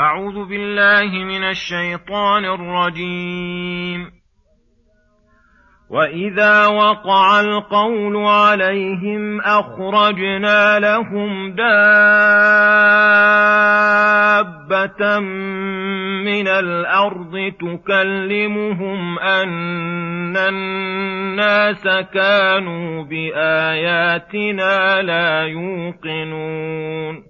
أعوذ بالله من الشيطان الرجيم. وإذا وقع القول عليهم أخرجنا لهم دابة من الأرض تكلمهم أن الناس كانوا بآياتنا لا يوقنون.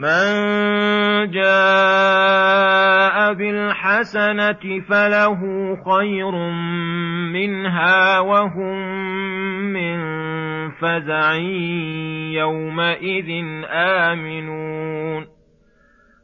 من جاء بالحسنة فله خير منها وهم من فزع يومئذ آمنون.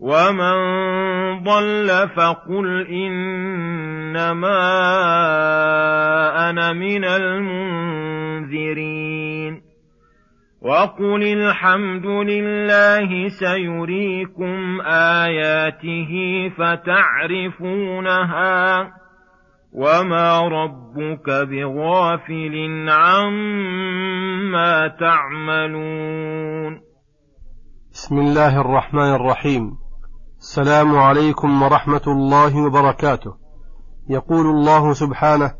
ومن ضل فقل انما أنا من المنذرين وقل الحمد لله سيريكم اياته فتعرفونها وما ربك بغافل عما تعملون بسم الله الرحمن الرحيم السلام عليكم ورحمة الله وبركاته. يقول الله سبحانه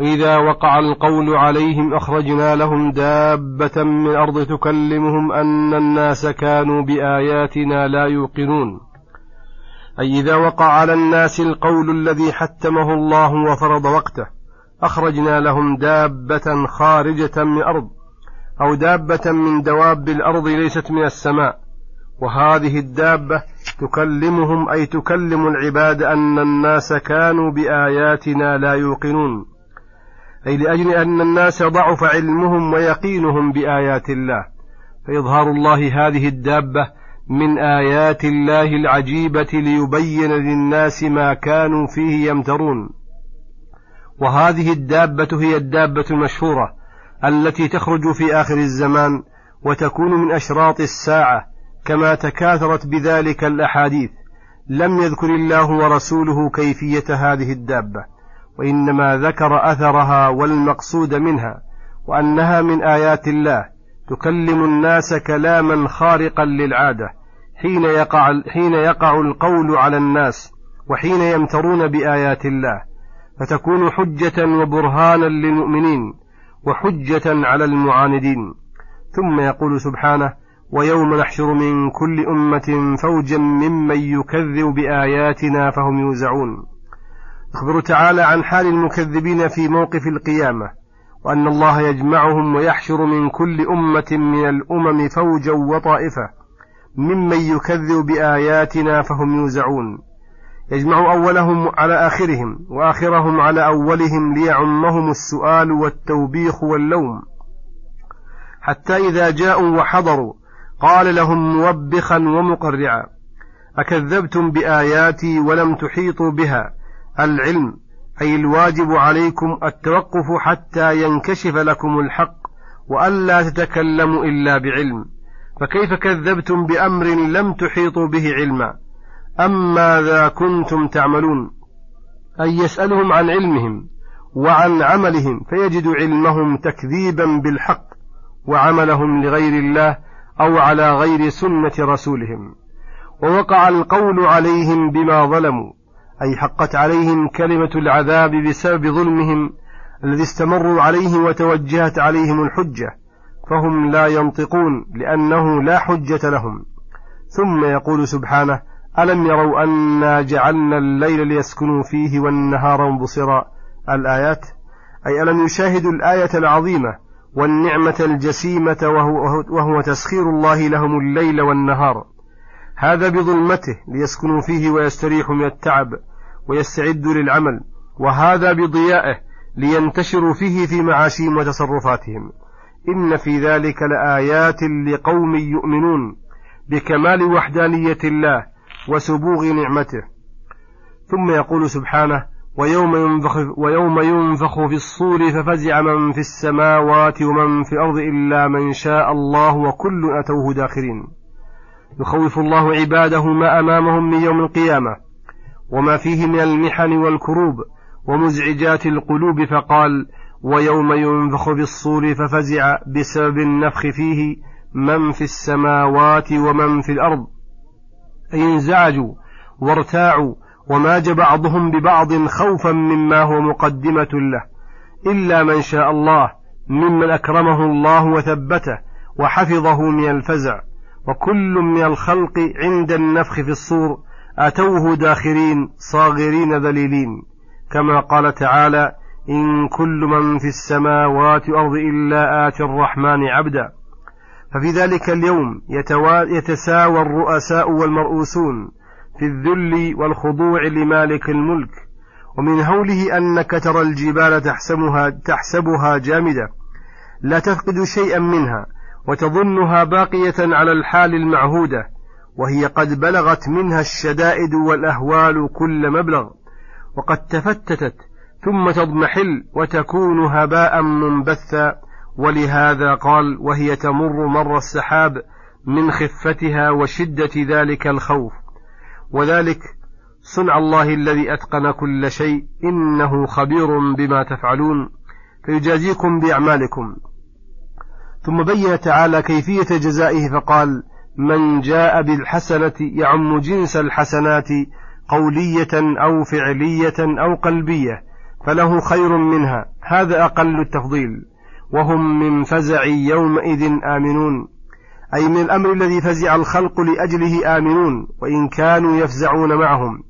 وإذا وقع القول عليهم أخرجنا لهم دابة من الأرض تكلمهم أن الناس كانوا بآياتنا لا يوقنون. أي إذا وقع على الناس القول الذي حتمه الله وفرض وقته أخرجنا لهم دابة خارجة من الأرض أو دابة من دواب الأرض ليست من السماء. وهذه الدابة تكلمهم أي تكلم العباد أن الناس كانوا بآياتنا لا يوقنون. أي لأجل أن الناس ضعف علمهم ويقينهم بآيات الله. فإظهار الله هذه الدابة من آيات الله العجيبة ليبين للناس ما كانوا فيه يمترون. وهذه الدابة هي الدابة المشهورة التي تخرج في آخر الزمان وتكون من أشراط الساعة كما تكاثرت بذلك الأحاديث. لم يذكر الله ورسوله كيفية هذه الدابة وإنما ذكر أثرها والمقصود منها وأنها من آيات الله تكلم الناس كلاما خارقا للعادة حين يقع, حين يقع القول على الناس وحين يمترون بآيات الله. فتكون حجة وبرهانا للمؤمنين وحجة على المعاندين. ثم يقول سبحانه ويوم نحشر من كل أمة فوجا ممن يكذب بآياتنا فهم يوزعون. يخبر تعالى عن حال المكذبين في موقف القيامة وأن الله يجمعهم ويحشر من كل أمة من الأمم فوجا وطائفة ممن يكذب بآياتنا فهم يوزعون. يجمع أولهم على آخرهم وآخرهم على أولهم ليعمهم السؤال والتوبيخ واللوم. حتى إذا جاءوا وحضروا قال لهم موبخا ومقرعا أكذبتم بآياتي ولم تحيطوا بها. العلم أي الواجب عليكم التوقف حتى ينكشف لكم الحق وألا تتكلموا إلا بعلم. فكيف كذبتم بأمر لم تحيطوا به علما؟ أم ماذا كنتم تعملون؟ أي يسألهم عن علمهم وعن عملهم فيجد علمهم تكذيبا بالحق وعملهم لغير الله أو على غير سنة رسولهم ووقع القول عليهم بما ظلموا أي حقت عليهم كلمة العذاب بسبب ظلمهم الذي استمروا عليه وتوجهت عليهم الحجة فهم لا ينطقون لأنه لا حجة لهم. ثم يقول سبحانه ألم يروا أنا جعلنا الليل ليسكنوا فيه والنهار مبصرا الآيات أي ألم يشاهدوا الآية العظيمة والنعمة الجسيمة وهو, تسخير الله لهم الليل والنهار. هذا بظلمته ليسكنوا فيه ويستريحوا من التعب ويستعدوا للعمل. وهذا بضيائه لينتشروا فيه في معاشهم وتصرفاتهم. إن في ذلك لآيات لقوم يؤمنون بكمال وحدانية الله وسبوغ نعمته. ثم يقول سبحانه ويوم ينفخ, ويوم ينفخ في الصور ففزع من في السماوات ومن في الأرض إلا من شاء الله وكل أتوه داخرين. يخوف الله عباده ما أمامهم من يوم القيامة وما فيه من المحن والكروب ومزعجات القلوب فقال ويوم ينفخ في الصور ففزع بسبب النفخ فيه من في السماوات ومن في الأرض. أي انزعجوا وارتاعوا وماج بعضهم ببعض خوفا مما هو مقدمة له إلا من شاء الله ممن أكرمه الله وثبته وحفظه من الفزع وكل من الخلق عند النفخ في الصور أتوه داخرين صاغرين ذليلين. كما قال تعالى إن كل من في السماوات والأرض إلا آتي الرحمن عبدا. ففي ذلك اليوم يتساوى الرؤساء والمرؤوسون في الذل والخضوع لمالك الملك ومن هوله أنك ترى الجبال تحسبها, تحسبها جامدة لا تفقد شيئا منها وتظنها باقية على الحال المعهودة وهي قد بلغت منها الشدائد والأهوال كل مبلغ وقد تفتتت ثم تضمحل وتكون هباء منبثا ولهذا قال وهي تمر مر السحاب من خفتها وشدة ذلك الخوف وذلك صنع الله الذي أتقن كل شيء إنه خبير بما تفعلون فيجازيكم بأعمالكم. ثم بين تعالى كيفية جزائه فقال من جاء بالحسنة يعم جنس الحسنات قولية أو فعلية أو قلبية فله خير منها هذا أقل التفضيل. وهم من فزع يومئذ آمنون. أي من الأمر الذي فزع الخلق لأجله آمنون وإن كانوا يفزعون معهم.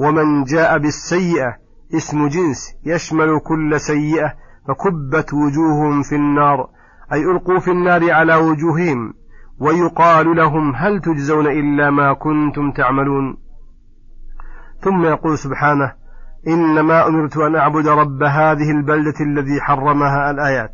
ومن جاء بالسيئة اسم جنس يشمل كل سيئة فكبت وجوههم في النار أي ألقوا في النار على وجوههم ويقال لهم هل تجزون إلا ما كنتم تعملون. ثم يقول سبحانه إنما أمرت أن أعبد رب هذه البلدة الذي حرمها الآيات.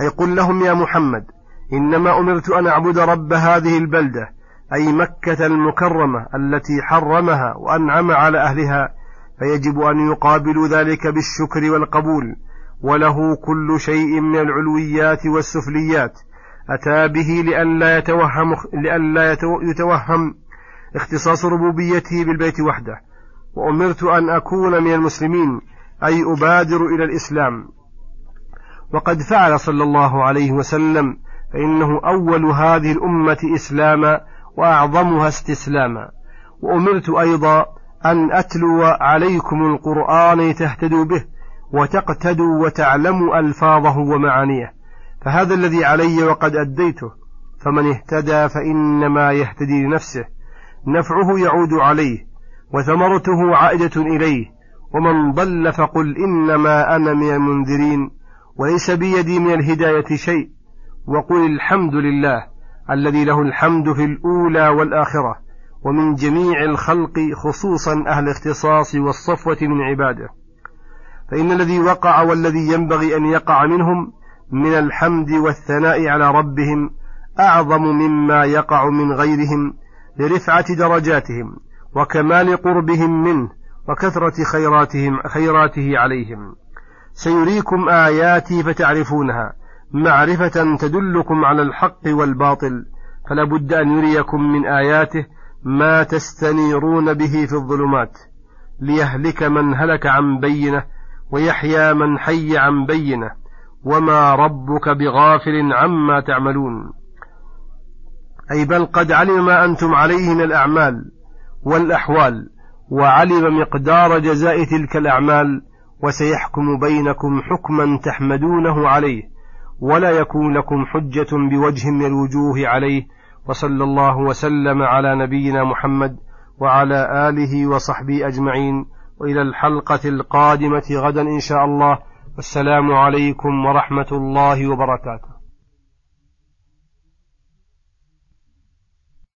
أي قل لهم يا محمد إنما أمرت أن أعبد رب هذه البلدة أي مكة المكرمة التي حرمها وأنعم على أهلها فيجب أن يقابلوا ذلك بالشكر والقبول وله كل شيء من العلويات والسفليات. أتى به لئلا يتوهم لئلا يتوهم اختصاص ربوبيته بالبيت وحده. وأمرت أن أكون من المسلمين أي أبادر إلى الإسلام. وقد فعل صلى الله عليه وسلم فإنه أول هذه الأمة إسلاما وأعظمها استسلاما. وأمرت أيضا أن أتلو عليكم القرآن تهتدوا به وتقتدوا وتعلموا ألفاظه ومعانيه. فهذا الذي علي وقد أديته فمن اهتدى فإنما يهتدي لنفسه. نفعه يعود عليه وثمرته عائدة إليه. ومن ضل فقل إنما أنا من المنذرين وليس بيدي من الهداية شيء. وقل الحمد لله الذي له الحمد في الأولى والآخرة ومن جميع الخلق خصوصا أهل الاختصاص والصفوة من عباده. فإن الذي وقع والذي ينبغي أن يقع منهم من الحمد والثناء على ربهم أعظم مما يقع من غيرهم لرفعة درجاتهم وكمال قربهم منه وكثرة خيراتهم خيراته عليهم. سيريكم آياتي فتعرفونها. معرفة تدلكم على الحق والباطل فلا بد أن يريكم من آياته ما تستنيرون به في الظلمات ليهلك من هلك عن بينة ويحيى من حي عن بينة وما ربك بغافل عما تعملون. أي بل قد علم ما أنتم عليه من الأعمال والأحوال وعلم مقدار جزاء تلك الأعمال وسيحكم بينكم حكما تحمدونه عليه. ولا يكون لكم حجة بوجه من الوجوه عليه وصلى الله وسلم على نبينا محمد وعلى آله وصحبه أجمعين. وإلى الحلقة القادمة غدا إن شاء الله. والسلام عليكم ورحمة الله وبركاته.